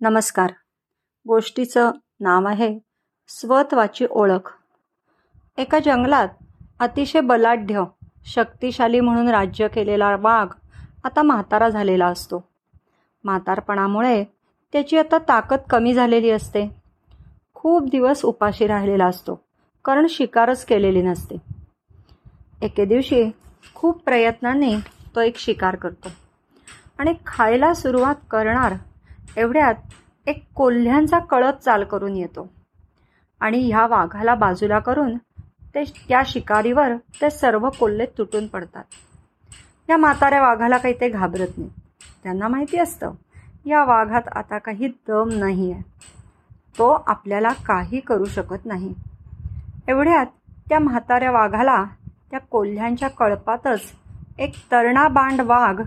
नमस्कार. गोष्टीचं नाव आहे स्वत्वाची ओळख. एका जंगलात अतिशय बलाढ्य शक्तिशाली म्हणून राज्य केलेला वाघ आता म्हातारा झालेला असतो. म्हातारपणामुळे त्याची आता ताकद कमी झालेली असते. खूप दिवस उपाशी राहिलेला असतो कारण शिकारच केलेली नसते. एके दिवशी खूप प्रयत्नांनी तो एक शिकार करतो आणि खायला सुरुवात करणार एवढ्यात एक कोल्ह्यांचा कळत चाल करून येतो. आणि ह्या वाघाला बाजूला करून ते त्या शिकारीवर ते सर्व कोल्हे तुटून पडतात. या म्हाताऱ्या वाघाला काही ते घाबरत नाही. त्यांना माहिती असतं या वाघात आता काही दम नाही आहे तो आपल्याला काही करू शकत नाही. एवढ्यात त्या म्हाताऱ्या वाघाला त्या कोल्ह्यांच्या कळपातच एक तरणा बांड वाघ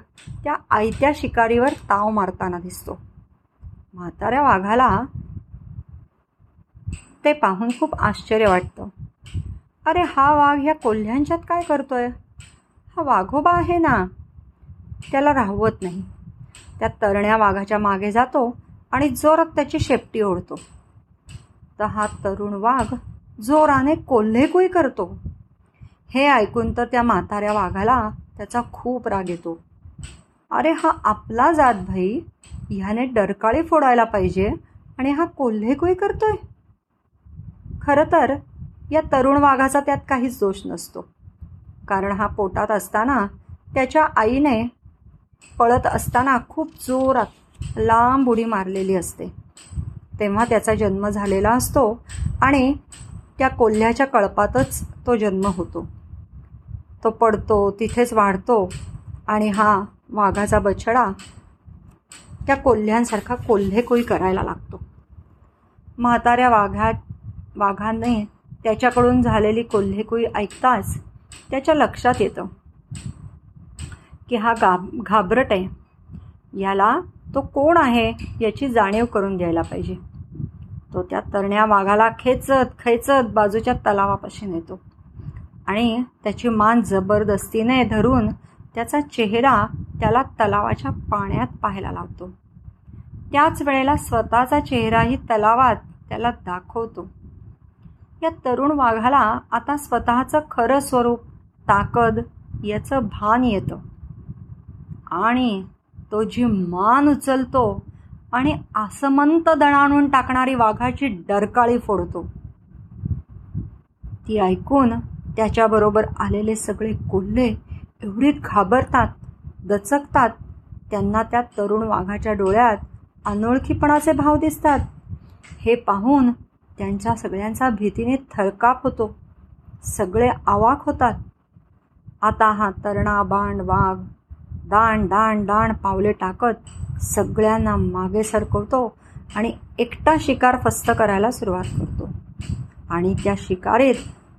त्या आयत्या शिकारीवर ताव मारताना दिसतो. म्हाताऱ्या वाघाला ते पाहून खूप आश्चर्य वाटतं. अरे हा वाघ ह्या कोल्ह्यांच्यात काय करतोय? हा वाघोबा आहे ना. त्याला राहवत नाही. त्या तरण्या वाघाच्या मागे जातो आणि जोरात त्याची शेपटी ओढतो. तर हा तरुण वाघ जोराने कोल्हेकुई करतो. हे ऐकून तर त्या म्हाताऱ्या वाघाला त्याचा खूप राग येतो. अरे हा आपला जात भाई. ह्याने डरकाळी फोडायला पाहिजे आणि हा कोल्हेकुई करतोय. खरं तर या तरुण वाघाचा त्यात काहीच दोष नसतो. कारण हा पोटात असताना त्याच्या आईने पळत असताना खूप जोरात लांब उडी मारलेली असते. तेव्हा त्याचा जन्म झालेला असतो आणि त्या कोल्ह्याच्या कळपातच तो जन्म होतो. तो पडतो तिथेच वाढतो आणि हा वाघाचा बछडा त्या कोल्ह्यांसारखा कोल्हेकोई करायला लागतो. म्हाताऱ्या वाघात वाघांनी त्याच्याकडून झालेली कोल्हेकोई ऐकताच त्याच्या लक्षात येतं की हा गाब घाबरट आहे. याला तो कोण आहे याची जाणीव करून द्यायला पाहिजे. तो त्या तरण्या वाघाला खेचत खेचत बाजूच्या तलावापाशी नेतो आणि त्याची मान जबरदस्तीने धरून त्याचा चेहरा त्याला तलावाच्या पाण्यात पाहायला लावतो. त्याच वेळेला स्वतःचा चेहराही तलावात त्याला दाखवतो. या तरुण वाघाला आता स्वतःचं खरं स्वरूप ताकद याचं भान येतं. आणि तो जी मान उचलतो आणि आसमंत दणाणून टाकणारी वाघाची डरकाळी फोडतो. ती ऐकून त्याच्याबरोबर आलेले सगळे कोल्हे एवढी घाबरतात दचकतात त्यांना त्या तरुण वाघाच्या डोळ्यात अनोळखीपणाचे भाव दिसतात. हे पाहून त्यांच्या सगळ्यांचा भीतीने थरकाप होतो. सगळे आवाक होतात. आता हा तरणा बांड वाघ दाण दाण दाण पावले टाकत सगळ्यांना मागे सरकवतो आणि एकटा शिकार फस्त करायला सुरुवात करतो. आणि त्या शिकारीत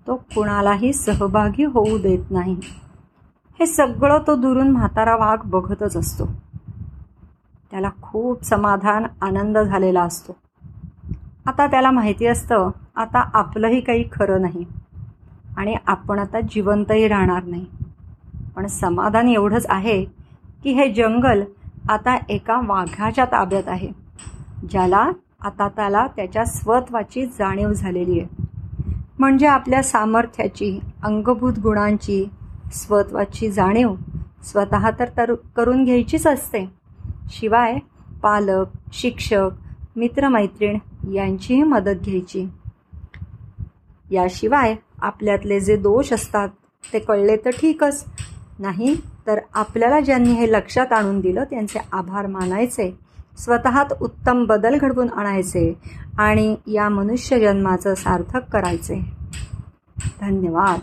तो कुणालाही सहभागी होऊ देत नाही. हे सगळं तो दुरून म्हातारा वाघ बघतच असतो. त्याला खूप समाधान आनंद झालेला असतो. आता त्याला माहिती असतं आता आपलंही काही खरं नाही. आणि आपण आता जिवंतही राहणार नाही. पण समाधान एवढंच आहे की हे जंगल आता एका वाघाच्या ताब्यात आहे ज्याला आता त्याला त्याच्या स्वत्वाची जाणीव झालेली आहे. म्हणजे आपल्या सामर्थ्याची अंगभूत गुणांची स्वत्वाची जाणीव स्वतः तर तर करून घ्यायचीच असते. शिवाय पालक शिक्षक मित्रमैत्रीण यांचीही मदत घ्यायची. याशिवाय आपल्यातले जे दोष असतात ते कळले तर ठीकच. नाही तर आपल्याला ज्यांनी हे लक्षात आणून दिलं त्यांचे आभार मानायचे. स्वतःत उत्तम बदल घडवून आणायचे आणि या मनुष्य जन्माचं सार्थक करायचे. धन्यवाद.